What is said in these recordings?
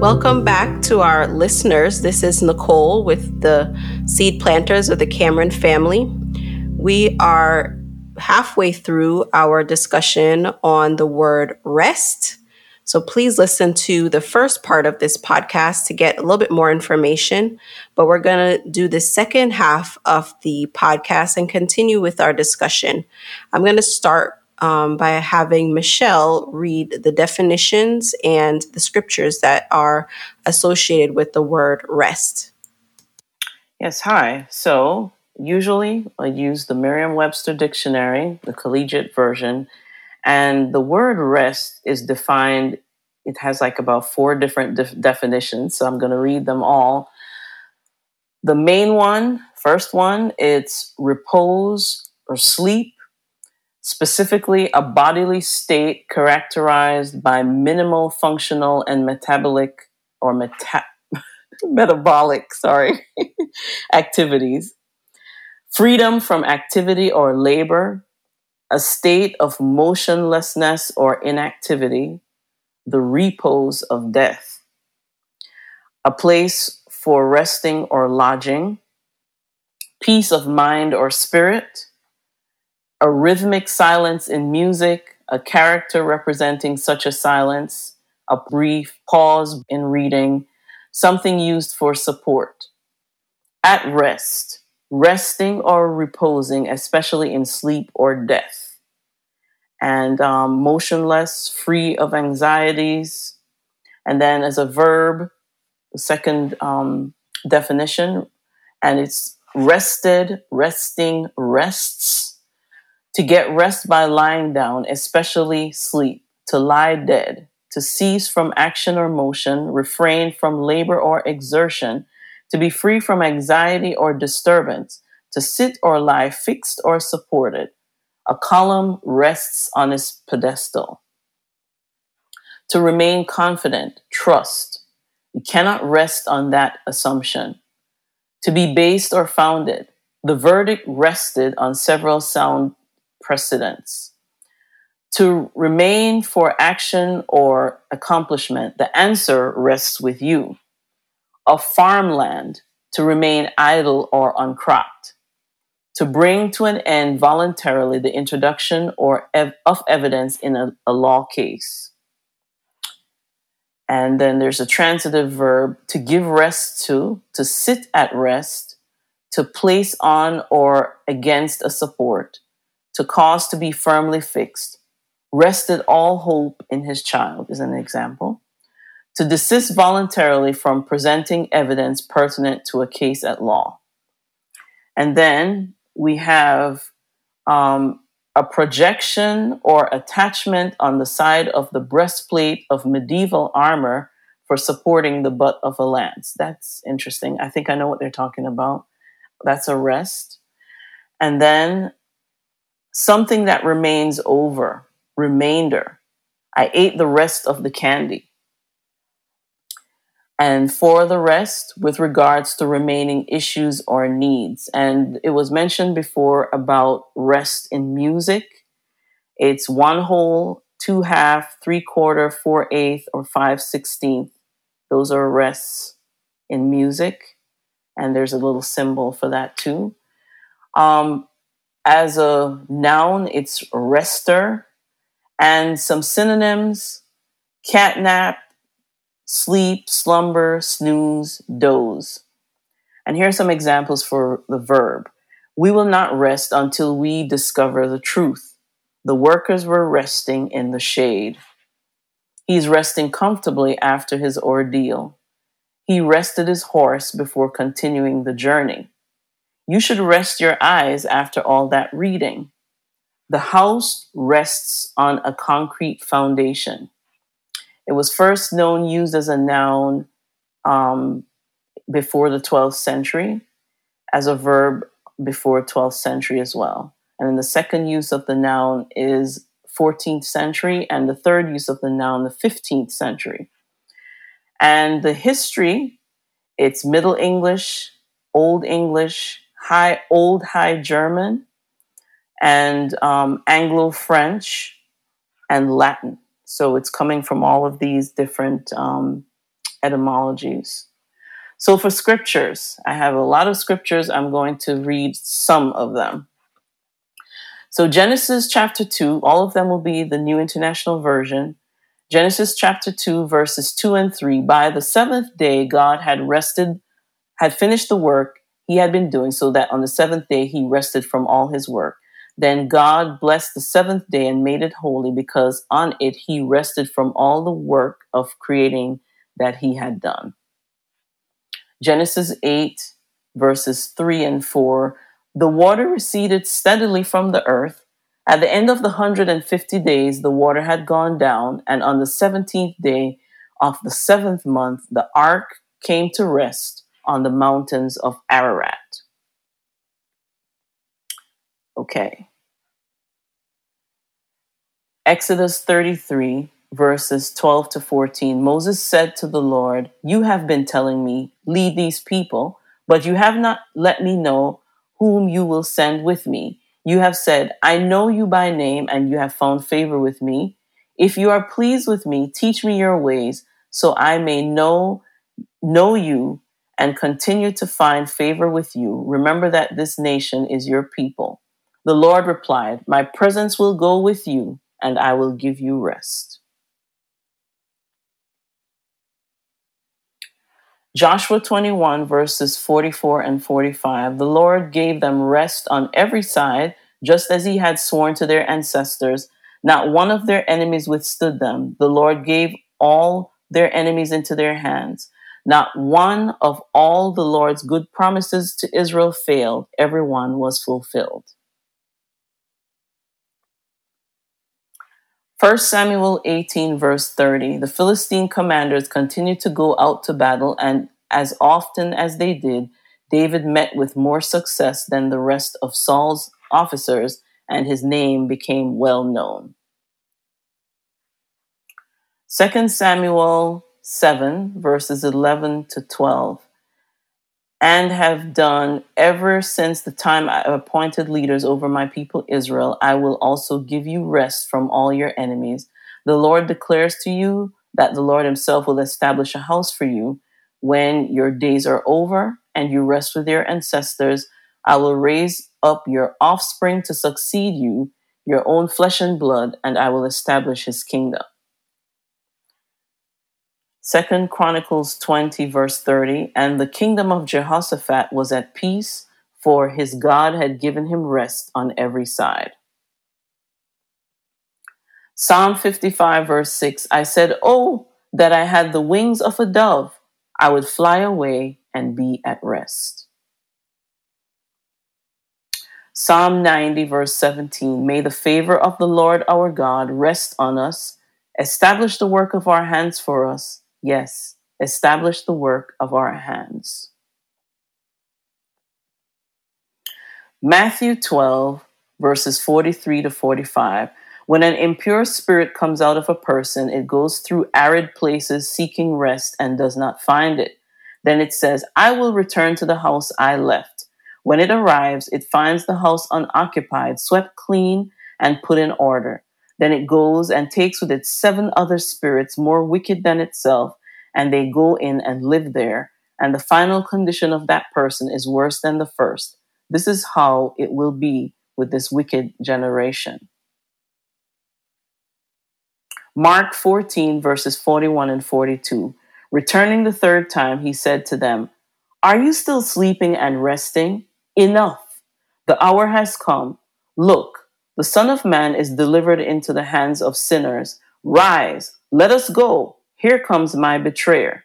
Welcome back to our listeners. This is Nicole with the seed planters of the Cameron family. We are halfway through our discussion on the word rest. So please listen to the first part of this podcast to get a little bit more information. But we're going to do the second half of the podcast and continue with our discussion. I'm going to start um, by having Michelle read the definitions and the scriptures that are associated with the word rest. Yes, hi. So, usually I use the Merriam Webster Dictionary, the collegiate version, and the word rest is defined, it has like about four different def- definitions. So, I'm going to read them all. The main one, first one, it's repose or sleep specifically a bodily state characterized by minimal functional and metabolic or meta- metabolic, sorry, activities, freedom from activity or labor, a state of motionlessness or inactivity, the repose of death, a place for resting or lodging, peace of mind or spirit, a rhythmic silence in music, a character representing such a silence, a brief pause in reading, something used for support. At rest, resting or reposing, especially in sleep or death. And um, motionless, free of anxieties. And then as a verb, the second um, definition, and it's rested, resting, rests to get rest by lying down, especially sleep, to lie dead, to cease from action or motion, refrain from labor or exertion, to be free from anxiety or disturbance, to sit or lie fixed or supported. A column rests on its pedestal. To remain confident, trust. You cannot rest on that assumption. To be based or founded. The verdict rested on several sound precedents. To remain for action or accomplishment, the answer rests with you. Of farmland, to remain idle or uncropped. To bring to an end voluntarily the introduction or ev- of evidence in a, a law case. And then there's a transitive verb to give rest to, to sit at rest, to place on or against a support, to cause to be firmly fixed, rested all hope in his child, is an example. To desist voluntarily from presenting evidence pertinent to a case at law. And then we have um, a projection or attachment on the side of the breastplate of medieval armor for supporting the butt of a lance. That's interesting. I think I know what they're talking about. That's a rest. And then something that remains over, remainder. I ate the rest of the candy. And for the rest, with regards to remaining issues or needs. And it was mentioned before about rest in music. It's one whole, two half, three quarter, four eighth, or five sixteenth. Those are rests in music. And there's a little symbol for that too. Um, as a noun, it's rester, and some synonyms catnap, sleep, slumber, snooze, doze. And here are some examples for the verb. We will not rest until we discover the truth. The workers were resting in the shade. He's resting comfortably after his ordeal. He rested his horse before continuing the journey. You should rest your eyes after all that reading. The house rests on a concrete foundation. It was first known used as a noun um, before the 12th century, as a verb before 12th century as well. And then the second use of the noun is 14th century, and the third use of the noun, the 15th century. And the history, it's Middle English, Old English, High Old High German, and um, Anglo French, and Latin. So it's coming from all of these different um, etymologies. So for scriptures, I have a lot of scriptures. I'm going to read some of them. So Genesis chapter 2, all of them will be the New International Version. Genesis chapter 2, verses 2 and 3. By the seventh day, God had rested, had finished the work he had been doing, so that on the seventh day he rested from all his work. Then God blessed the seventh day and made it holy because on it he rested from all the work of creating that he had done. Genesis 8, verses 3 and 4 The water receded steadily from the earth. At the end of the 150 days, the water had gone down, and on the 17th day of the seventh month, the ark came to rest on the mountains of Ararat. Okay. Exodus 33, verses 12 to 14. Moses said to the Lord, You have been telling me, lead these people, but you have not let me know whom you will send with me. You have said, I know you by name, and you have found favor with me. If you are pleased with me, teach me your ways, so I may know know you and continue to find favor with you. Remember that this nation is your people. The Lord replied, My presence will go with you and I will give you rest. Joshua 21, verses 44 and 45 The Lord gave them rest on every side, just as he had sworn to their ancestors. Not one of their enemies withstood them. The Lord gave all their enemies into their hands. Not one of all the Lord's good promises to Israel failed, every one was fulfilled. 1 Samuel 18, verse 30 The Philistine commanders continued to go out to battle, and as often as they did, David met with more success than the rest of Saul's officers, and his name became well known. 2 Samuel 7, verses 11 to 12 and have done ever since the time I appointed leaders over my people Israel. I will also give you rest from all your enemies. The Lord declares to you that the Lord Himself will establish a house for you when your days are over and you rest with your ancestors. I will raise up your offspring to succeed you, your own flesh and blood, and I will establish His kingdom. Second Chronicles 20, verse 30. And the kingdom of Jehoshaphat was at peace, for his God had given him rest on every side. Psalm 55, verse 6. I said, Oh, that I had the wings of a dove, I would fly away and be at rest. Psalm 90, verse 17. May the favor of the Lord our God rest on us, establish the work of our hands for us Yes, establish the work of our hands. Matthew 12, verses 43 to 45. When an impure spirit comes out of a person, it goes through arid places seeking rest and does not find it. Then it says, I will return to the house I left. When it arrives, it finds the house unoccupied, swept clean, and put in order. Then it goes and takes with it seven other spirits more wicked than itself, and they go in and live there. And the final condition of that person is worse than the first. This is how it will be with this wicked generation. Mark 14, verses 41 and 42. Returning the third time, he said to them, Are you still sleeping and resting? Enough. The hour has come. Look, the Son of Man is delivered into the hands of sinners. Rise, let us go. Here comes my betrayer.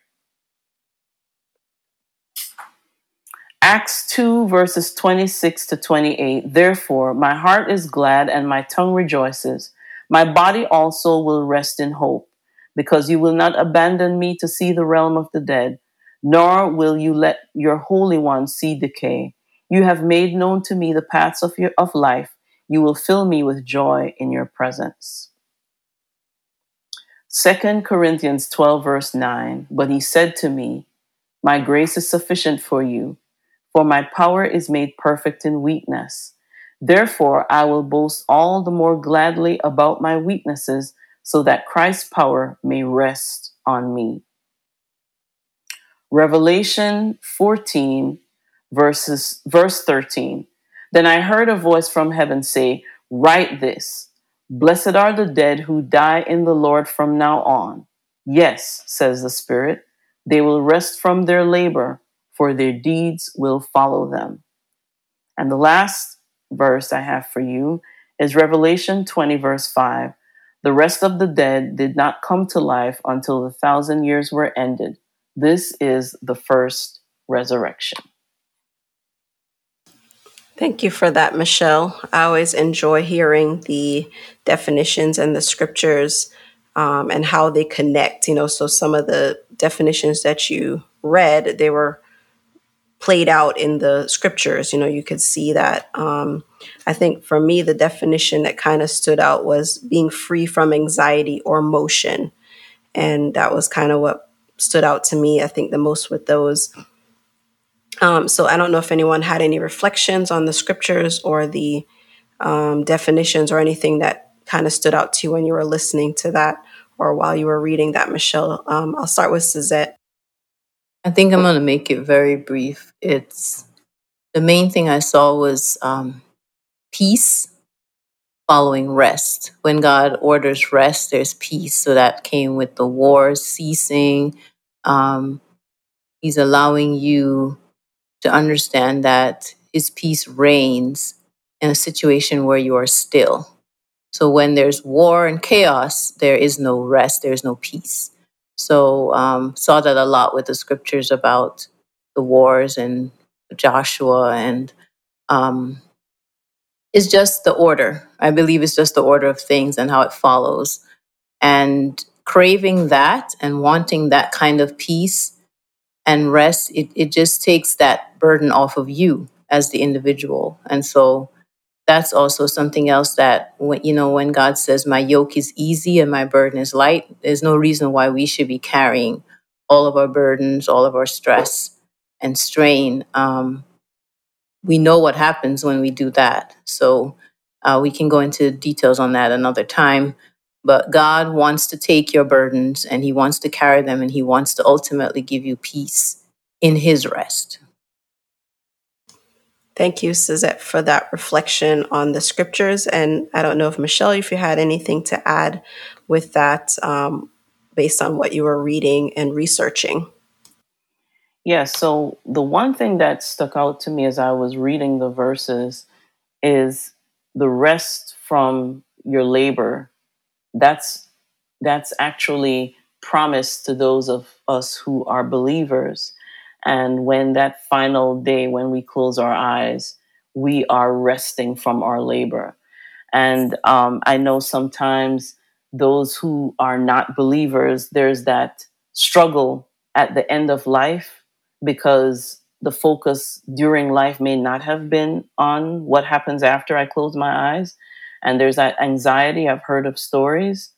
Acts 2, verses 26 to 28. Therefore, my heart is glad and my tongue rejoices. My body also will rest in hope, because you will not abandon me to see the realm of the dead, nor will you let your Holy One see decay. You have made known to me the paths of, your, of life you will fill me with joy in your presence. 2 Corinthians 12, verse 9 But he said to me, My grace is sufficient for you, for my power is made perfect in weakness. Therefore, I will boast all the more gladly about my weaknesses, so that Christ's power may rest on me. Revelation 14, verses, verse 13. Then I heard a voice from heaven say, Write this Blessed are the dead who die in the Lord from now on. Yes, says the Spirit, they will rest from their labor, for their deeds will follow them. And the last verse I have for you is Revelation 20, verse 5. The rest of the dead did not come to life until the thousand years were ended. This is the first resurrection. Thank you for that, Michelle. I always enjoy hearing the definitions and the scriptures um, and how they connect. You know, so some of the definitions that you read, they were played out in the scriptures. You know, you could see that. Um, I think for me, the definition that kind of stood out was being free from anxiety or motion. And that was kind of what stood out to me, I think, the most with those. Um, so I don't know if anyone had any reflections on the scriptures or the um, definitions or anything that kind of stood out to you when you were listening to that or while you were reading that, Michelle. Um, I'll start with Suzette. I think I'm going to make it very brief. It's the main thing I saw was um, peace following rest. When God orders rest, there's peace. So that came with the wars ceasing. Um, he's allowing you to understand that His peace reigns in a situation where you are still. So when there's war and chaos, there is no rest, there is no peace. So um, saw that a lot with the scriptures about the wars and Joshua, and um, it's just the order. I believe it's just the order of things and how it follows, and craving that and wanting that kind of peace and rest, it, it just takes that burden off of you as the individual. And so that's also something else that when you know when God says my yoke is easy and my burden is light, there's no reason why we should be carrying all of our burdens, all of our stress and strain. Um, we know what happens when we do that. So uh, we can go into details on that another time. But God wants to take your burdens and He wants to carry them and He wants to ultimately give you peace in His rest. Thank you, Suzette, for that reflection on the scriptures. And I don't know if Michelle, if you had anything to add with that um, based on what you were reading and researching. Yeah, so the one thing that stuck out to me as I was reading the verses is the rest from your labor that's that's actually promised to those of us who are believers. And when that final day when we close our eyes we are resting from our labor. And um, i know sometimes those who are not believers there's that struggle at the end of life because the focus during life may not have been on what happens after i close my eyes and there's that anxiety. I've heard of stories.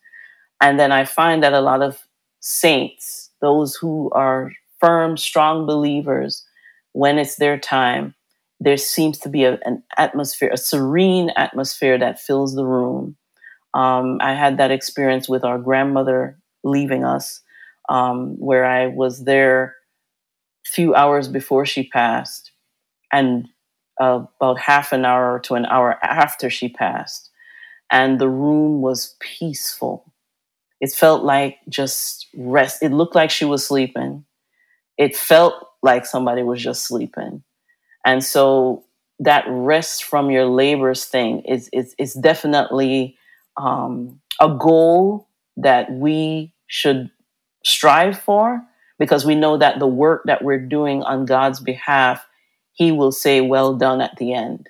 And then I find that a lot of saints, those who are firm, strong believers, when it's their time, there seems to be a, an atmosphere, a serene atmosphere that fills the room. Um, I had that experience with our grandmother leaving us, um, where I was there a few hours before she passed, and uh, about half an hour to an hour after she passed and the room was peaceful. It felt like just rest. It looked like she was sleeping. It felt like somebody was just sleeping. And so that rest from your labors thing is, is, is definitely um, a goal that we should strive for because we know that the work that we're doing on God's behalf, He will say, Well done at the end.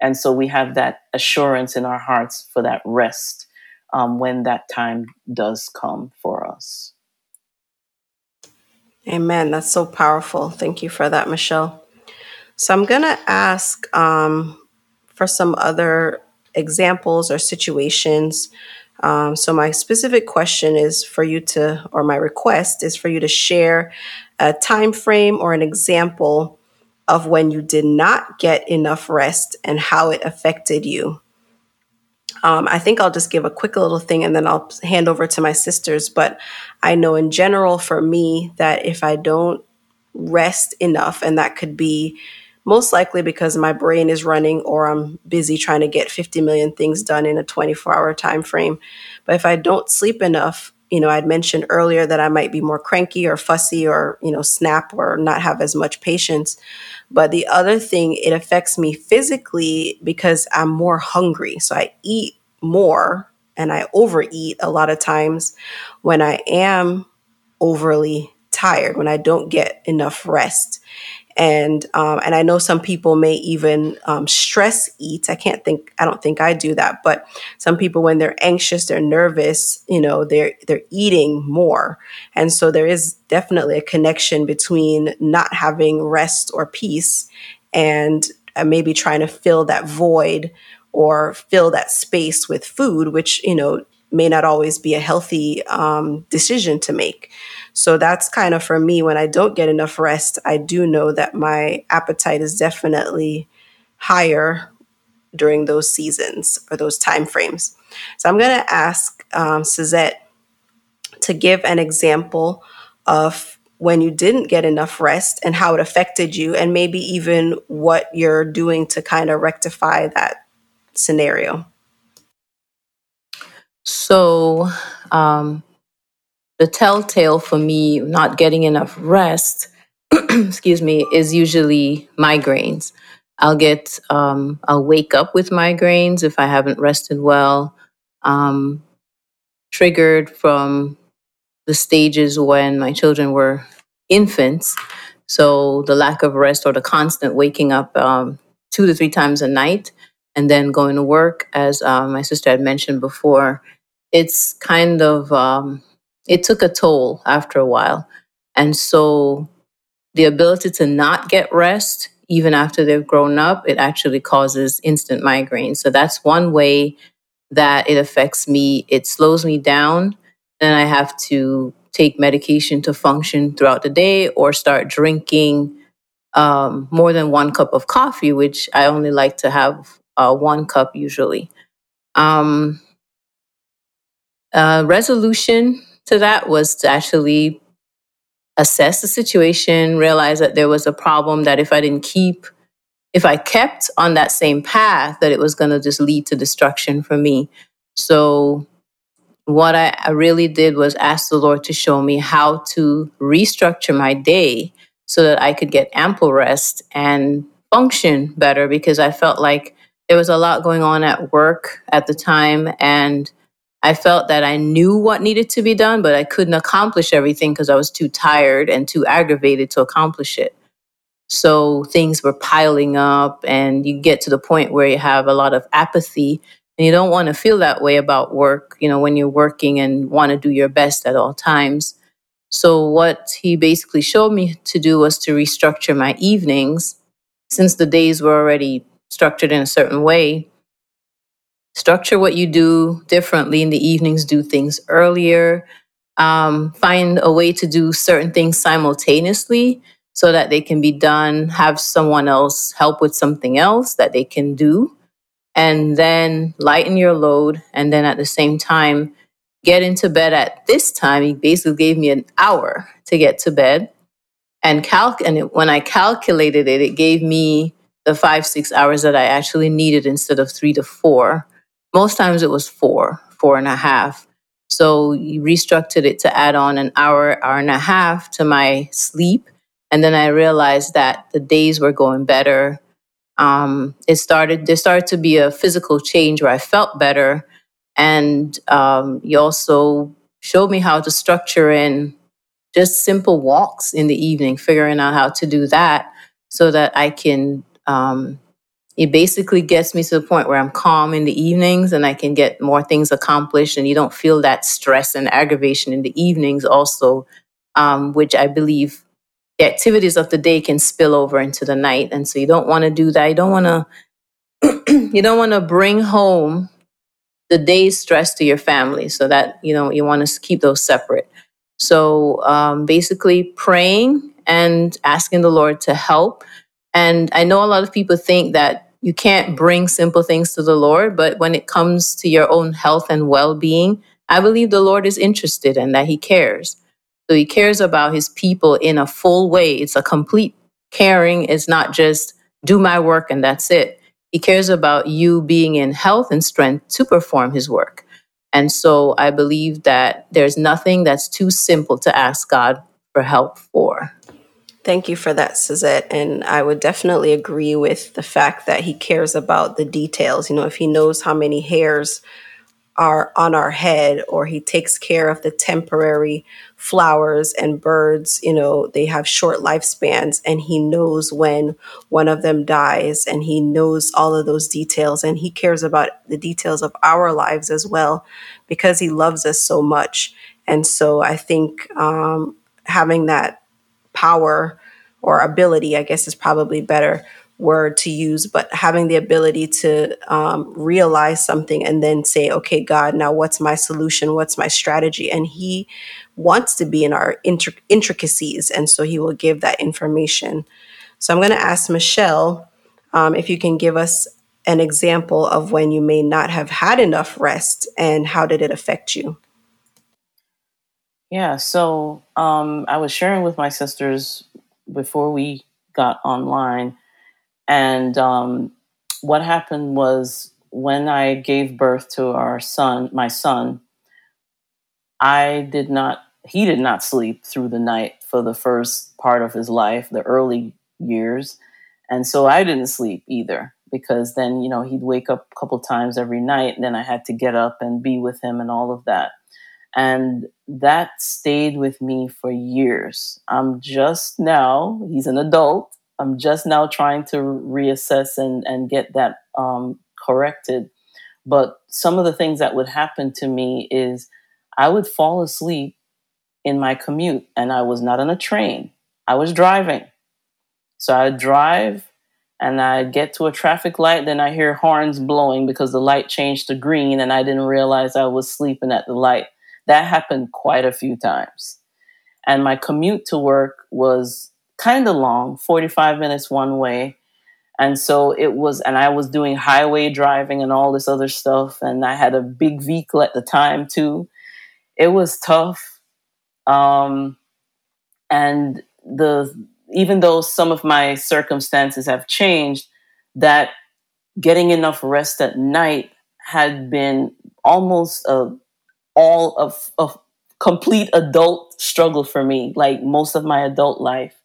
And so we have that assurance in our hearts for that rest um, when that time does come for us. Amen. That's so powerful. Thank you for that, Michelle. So I'm going to ask um, for some other examples or situations. Um, so my specific question is for you to, or my request is for you to share a time frame or an example of when you did not get enough rest and how it affected you. Um, I think I'll just give a quick little thing and then I'll hand over to my sisters. But I know in general for me that if I don't rest enough. And that could be most likely because my brain is running or I'm busy trying to get 50 million things done in a 24 hour time frame. But if I don't sleep enough, you know, I'd mentioned earlier that I might be more cranky or fussy or, you know, snap or not have as much patience. But the other thing, it affects me physically because I'm more hungry. So I eat more and I overeat a lot of times when I am overly tired, when I don't get enough rest and um, and I know some people may even um, stress eat. I can't think. I don't think I do that, but some people, when they're anxious, they're nervous. You know, they're they're eating more, and so there is definitely a connection between not having rest or peace and uh, maybe trying to fill that void or fill that space with food, which you know may not always be a healthy um, decision to make. So that's kind of for me when I don't get enough rest, I do know that my appetite is definitely higher during those seasons or those time frames. So I'm going to ask um, Suzette to give an example of when you didn't get enough rest and how it affected you, and maybe even what you're doing to kind of rectify that scenario. So, um, the telltale for me not getting enough rest, excuse me, is usually migraines. I'll get, um, I'll wake up with migraines if I haven't rested well. Um, triggered from the stages when my children were infants. So the lack of rest or the constant waking up um, two to three times a night and then going to work, as uh, my sister had mentioned before, it's kind of um, it took a toll after a while. And so the ability to not get rest, even after they've grown up, it actually causes instant migraines. So that's one way that it affects me. It slows me down. Then I have to take medication to function throughout the day or start drinking um, more than one cup of coffee, which I only like to have uh, one cup usually. Um, uh, resolution to that was to actually assess the situation, realize that there was a problem that if I didn't keep, if I kept on that same path, that it was going to just lead to destruction for me. So, what I, I really did was ask the Lord to show me how to restructure my day so that I could get ample rest and function better because I felt like there was a lot going on at work at the time and I felt that I knew what needed to be done, but I couldn't accomplish everything because I was too tired and too aggravated to accomplish it. So things were piling up, and you get to the point where you have a lot of apathy, and you don't want to feel that way about work, you know, when you're working and want to do your best at all times. So, what he basically showed me to do was to restructure my evenings since the days were already structured in a certain way structure what you do differently in the evenings, do things earlier, um, find a way to do certain things simultaneously so that they can be done, have someone else help with something else that they can do, and then lighten your load. And then at the same time, get into bed at this time. He basically gave me an hour to get to bed. And, calc- and it, when I calculated it, it gave me the five, six hours that I actually needed instead of three to four most times it was four, four and a half. So you restructured it to add on an hour, hour and a half to my sleep. And then I realized that the days were going better. Um, it started, there started to be a physical change where I felt better. And um, you also showed me how to structure in just simple walks in the evening, figuring out how to do that so that I can um, it basically gets me to the point where I'm calm in the evenings and I can get more things accomplished, and you don't feel that stress and aggravation in the evenings, also, um, which I believe the activities of the day can spill over into the night. And so you don't want to do that. You don't want to. you don't want to bring home the day's stress to your family so that you know you want to keep those separate so um, basically praying and asking the lord to help and i know a lot of people think that you can't bring simple things to the Lord, but when it comes to your own health and well being, I believe the Lord is interested and that He cares. So he cares about his people in a full way. It's a complete caring. It's not just do my work and that's it. He cares about you being in health and strength to perform his work. And so I believe that there's nothing that's too simple to ask God for help for. Thank you for that, Suzette. And I would definitely agree with the fact that he cares about the details. You know, if he knows how many hairs are on our head or he takes care of the temporary flowers and birds you know they have short lifespans and he knows when one of them dies and he knows all of those details and he cares about the details of our lives as well because he loves us so much and so i think um, having that power or ability i guess is probably better word to use, but having the ability to um, realize something and then say, okay, God, now what's my solution? What's my strategy? And He wants to be in our intric- intricacies. And so He will give that information. So I'm going to ask Michelle um, if you can give us an example of when you may not have had enough rest and how did it affect you? Yeah, so um, I was sharing with my sisters before we got online and um, what happened was when I gave birth to our son, my son, I did not, he did not sleep through the night for the first part of his life, the early years. And so I didn't sleep either because then, you know, he'd wake up a couple times every night. And then I had to get up and be with him and all of that. And that stayed with me for years. I'm just now, he's an adult. I'm just now trying to reassess and, and get that um, corrected. But some of the things that would happen to me is I would fall asleep in my commute, and I was not on a train. I was driving. So I'd drive and I'd get to a traffic light, then I hear horns blowing because the light changed to green and I didn't realize I was sleeping at the light. That happened quite a few times. And my commute to work was kind of long, 45 minutes one way. And so it was, and I was doing highway driving and all this other stuff. And I had a big vehicle at the time too. It was tough. Um, and the, even though some of my circumstances have changed, that getting enough rest at night had been almost a, all of, complete adult struggle for me, like most of my adult life.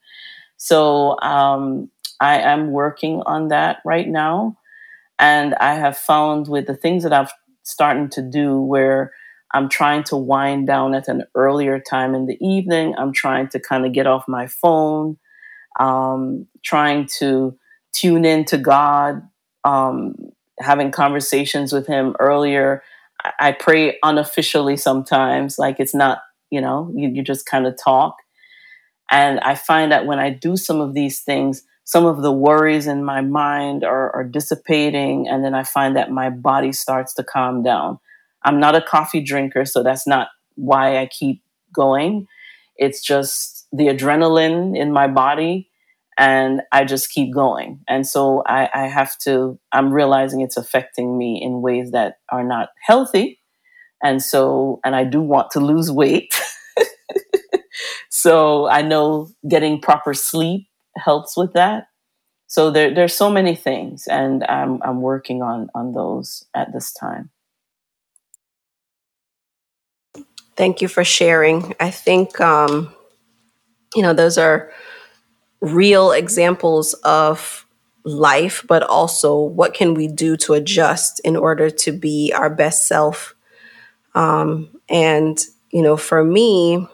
So um, I am working on that right now. And I have found with the things that I've starting to do where I'm trying to wind down at an earlier time in the evening. I'm trying to kind of get off my phone, um, trying to tune in to God, um, having conversations with Him earlier. I, pray unofficially sometimes, like it's not, you know, you, you just kind of talk. And I find that when I do some of these things, some of the worries in my mind are, are, dissipating. And then I find that my body starts to calm down. I'm not a coffee drinker, so that's not why I keep going. It's just the adrenaline in my body. And I just keep going. And so I, I have to, I'm realizing it's affecting me in ways that are not healthy. And so, and I do want to lose weight. so I know getting proper sleep helps with that. So there, there's so many things, and I'm, I'm working on, on those at this time. Thank you for sharing. I think, um, you know, those are real examples of life, but also what can we do to adjust in order to be our best self. Um, and, you know, for me,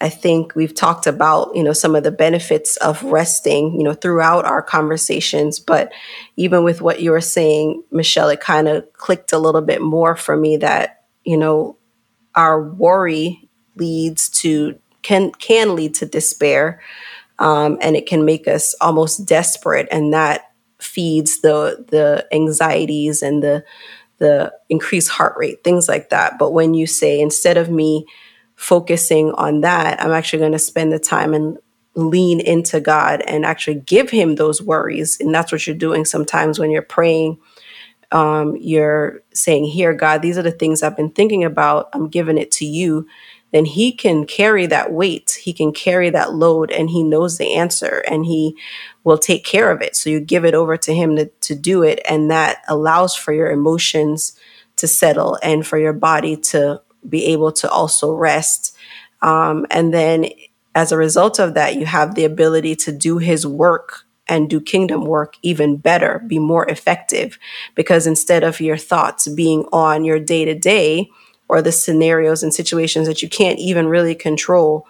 I think we've talked about, you know, some of the benefits of resting, you know, throughout our conversations. But even with what you were saying, Michelle, it kind of clicked a little bit more for me that, you know, our worry leads to can can lead to despair. Um, and it can make us almost desperate and that feeds the the anxieties and the the increased heart rate, things like that. But when you say instead of me focusing on that, I'm actually going to spend the time and lean into God and actually give Him those worries. And that's what you're doing sometimes when you're praying. Um, you're saying, Here, God, these are the things I've been thinking about. I'm giving it to you. Then he can carry that weight, he can carry that load, and he knows the answer and he will take care of it. So you give it over to him to, to do it, and that allows for your emotions to settle and for your body to be able to also rest. Um, and then as a result of that, you have the ability to do his work and do kingdom work even better, be more effective. Because instead of your thoughts being on your day to day or the scenarios and situations that you can't even really control,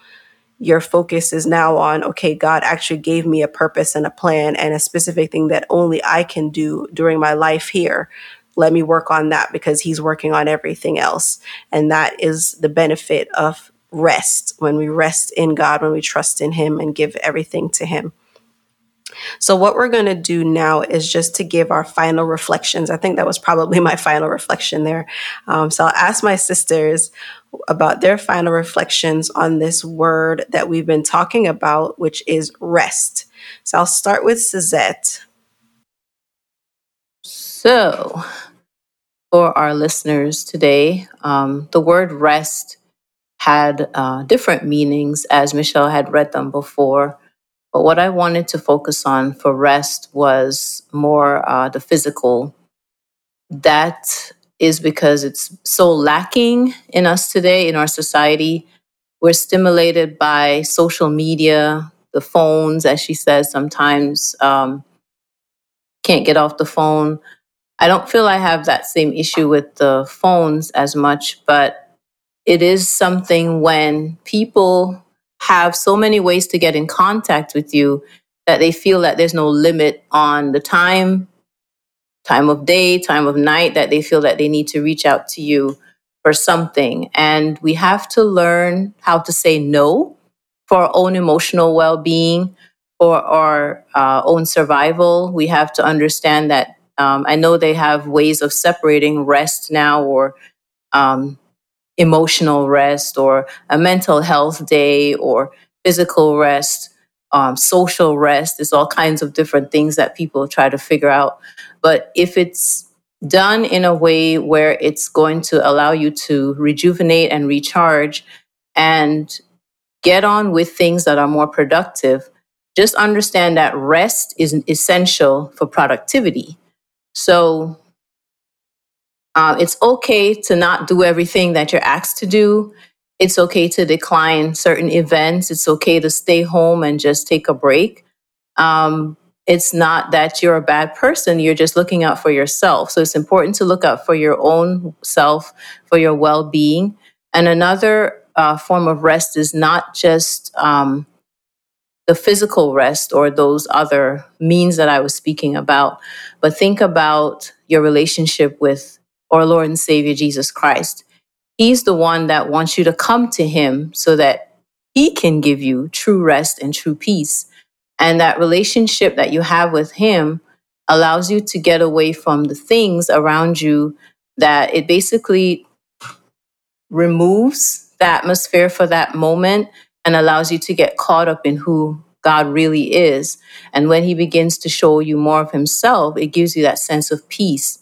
your focus is now on, okay, God actually gave me a purpose and a plan and a specific thing that only I can do during my life here. Let me work on that because He's working on everything else. And that is the benefit of rest when we rest in God, when we trust in Him and give everything to Him. So, what we're going to do now is just to give our final reflections. I think that was probably my final reflection there. Um, so, I'll ask my sisters about their final reflections on this word that we've been talking about, which is rest. So, I'll start with Suzette. So, for our listeners today, um, the word rest had uh, different meanings as Michelle had read them before. But what I wanted to focus on for rest was more uh, the physical. That is because it's so lacking in us today, in our society. We're stimulated by social media, the phones, as she says, sometimes um, can't get off the phone. I don't feel I have that same issue with the phones as much, but it is something when people have so many ways to get in contact with you that they feel that there's no limit on the time, time of day, time of night that they feel that they need to reach out to you for something. And we have to learn how to say no for our own emotional well being, for our uh, own survival. We have to understand that um, I know they have ways of separating rest now or um, emotional rest or a mental health day or physical rest, um, social rest. There's all kinds of different things that people try to figure out. But if it's done in a way where it's going to allow you to rejuvenate and recharge and get on with things that are more productive, just understand that rest is essential for productivity. So um, it's okay to not do everything that you're asked to do. It's okay to decline certain events. It's okay to stay home and just take a break. Um, it's not that you're a bad person, you're just looking out for yourself. So it's important to look out for your own self, for your well being. And another uh, form of rest is not just um, the physical rest or those other means that I was speaking about, but think about your relationship with our Lord and Savior Jesus Christ. He's the one that wants you to come to Him so that He can give you true rest and true peace. And that relationship that you have with Him allows you to get away from the things around you that it basically removes the atmosphere for that moment and allows you to get caught up in who God really is. And when He begins to show you more of Himself, it gives you that sense of peace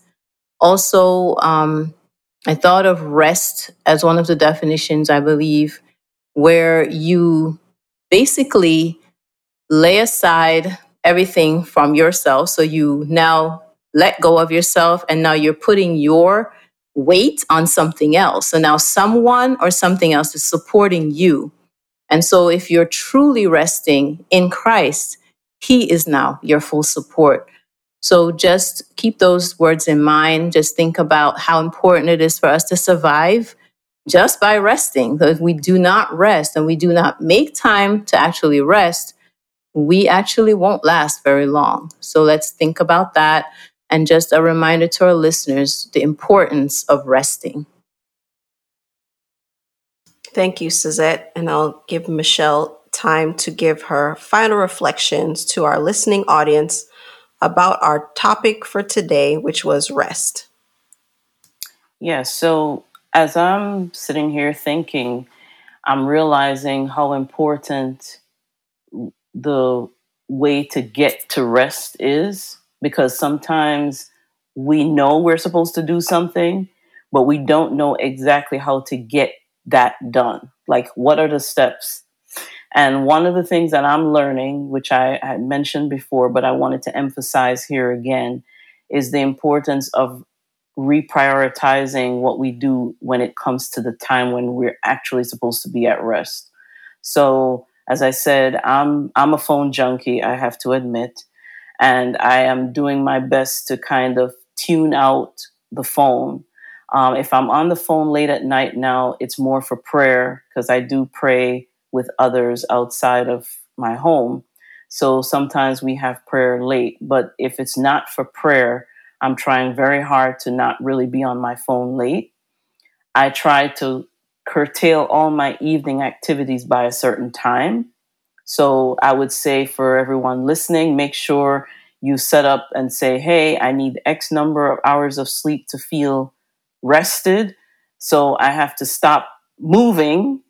also, um, I thought of rest as one of the definitions, I believe, where you basically lay aside everything from yourself. So you now let go of yourself and now you're putting your weight on something else. So now someone or something else is supporting you. And so if you're truly resting in Christ, He is now your full support. So just keep those words in mind. Just think about how important it is for us to survive just by resting. So If we do not rest and we do not make time to actually rest, we actually won't last very long. So let's think about that. And just a reminder to our listeners the importance of resting. Thank you, Suzette. And I'll give Michelle time to give her final reflections to our listening audience about our topic for today, which was rest. Yeah, so as I'm sitting here thinking, I'm realizing how important the way to get to rest is because sometimes we know we're supposed to do something, but we don't know exactly how to get that done. Like, what are the steps? And one of the things that I'm learning, which I had mentioned before, but I wanted to emphasize here again, is the importance of reprioritizing what we do when it comes to the time when we're actually supposed to be at rest. So, as I said, I'm I'm a phone junkie, I have to admit, and I am doing my best to kind of tune out the phone. Um, if I'm on the phone late at night now, it's more for prayer because I do pray with others outside of my home. So sometimes we have prayer late, but if it's not for prayer, I'm trying very hard to not really be on my phone late. I try to curtail all my evening activities by a certain time. So I would say for everyone listening, make sure you set up and say, hey, I need X number of hours of sleep to feel rested. So I have to stop moving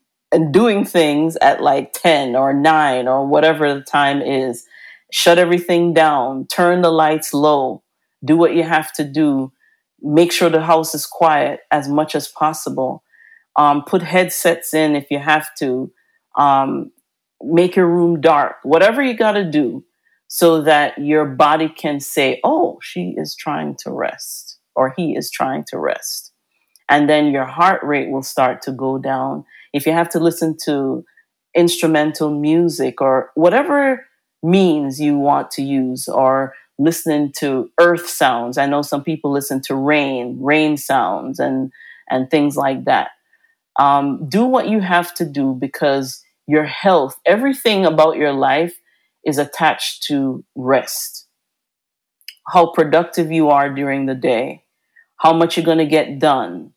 doing things at like 10 or 9 or whatever the time is. Shut everything down, turn the lights low, do what you have to do, make sure the house is quiet as much as possible. Um, put headsets in if you have to. Um, make your room dark, whatever you got to do so that your body can say, oh, she is trying to rest or he is trying to rest. And then your heart rate will start to go down. If you have to listen to instrumental music or whatever means you want to use or listening to earth sounds. I know some people listen to rain, rain sounds, and and things like that. Um, do what you have to do because your health, everything about your life, is attached to rest. How productive you are during the day, how much you're going to get done,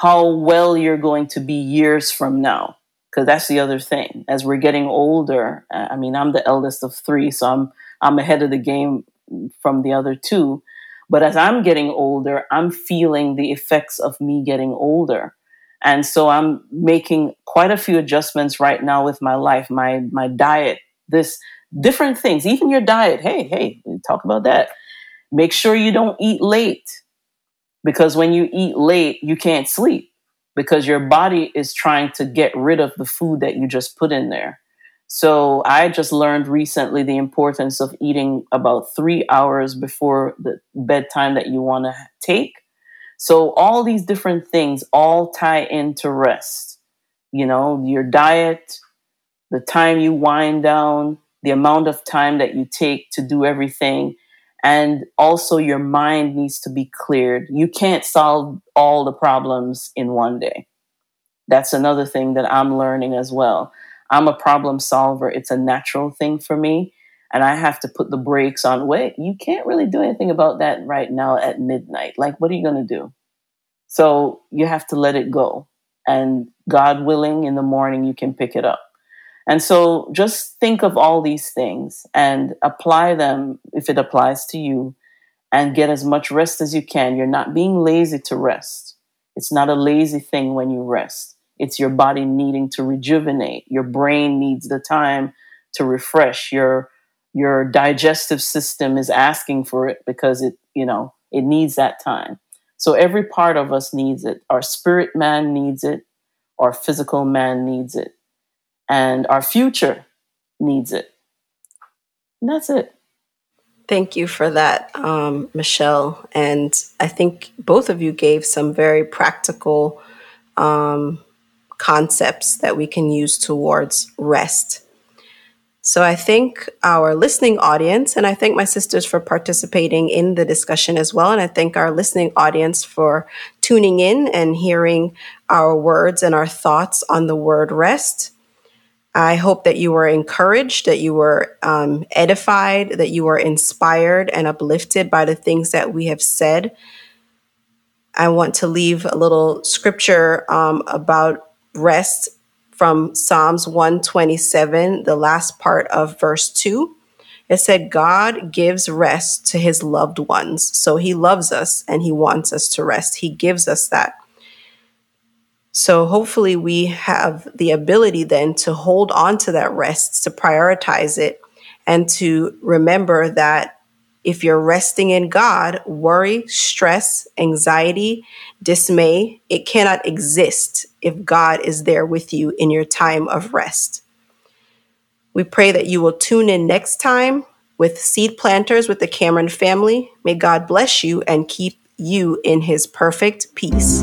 how well you're going to be years from now. Because that's the other thing. As we're getting older, uh, I mean, I'm the eldest of three, so I'm I'm ahead of the game from the other two. But as I'm getting older, I'm feeling the effects of me getting older. And so I'm making quite a few adjustments right now with my life, my my diet, this different things, even your diet. Hey, hey, talk about that. Make sure you don't eat late because when you eat late, you can't sleep because your body is trying to get rid of the food that you just put in there. So I just learned recently the importance of eating about three hours before the bedtime that you want to take. So all these different things all tie into rest. You know, your diet, the time you wind down, the amount of time that you take to do everything. And also, your mind needs to be cleared. You can't solve all the problems in one day. That's another thing that I'm learning as well. I'm a problem solver. It's a natural thing for me. And I have to put the brakes on. Wait, you can't really do anything about that right now at midnight. Like, what are you going to do? So you have to let it go. And God willing, in the morning, you can pick it up. And so just think of all these things and apply them if it applies to you and get as much rest as you can. You're not being lazy to rest. It's not a lazy thing when you rest. It's your body needing to rejuvenate. Your brain needs the time to refresh. Your your digestive system is asking for it because it, you know, it needs that time. So every part of us needs it. Our spirit man needs it. Our physical man needs it. And our future needs it. And that's it. Thank you for that, um, Michelle. And I think both of you gave some very practical um, concepts that we can use towards rest. So I thank our listening audience, and I thank my sisters for participating in the discussion as well. And I thank our listening audience for tuning in and hearing our words and our thoughts on the word rest. I hope that you were encouraged, that you were um, edified, that you were inspired and uplifted by the things that we have said. I want to leave a little scripture um, about rest from Psalms 127, the last part of verse 2. It said, God gives rest to his loved ones. So he loves us and he wants us to rest. He gives us that. So hopefully we have the ability then to hold on to that rest, to prioritize it, and to remember that If you're resting in God, worry, stress, anxiety, dismay, it cannot exist if God is there with you in your time of rest. We pray that you will tune in next time with Seed Planters with the Cameron family. May God bless you and keep you in his perfect peace.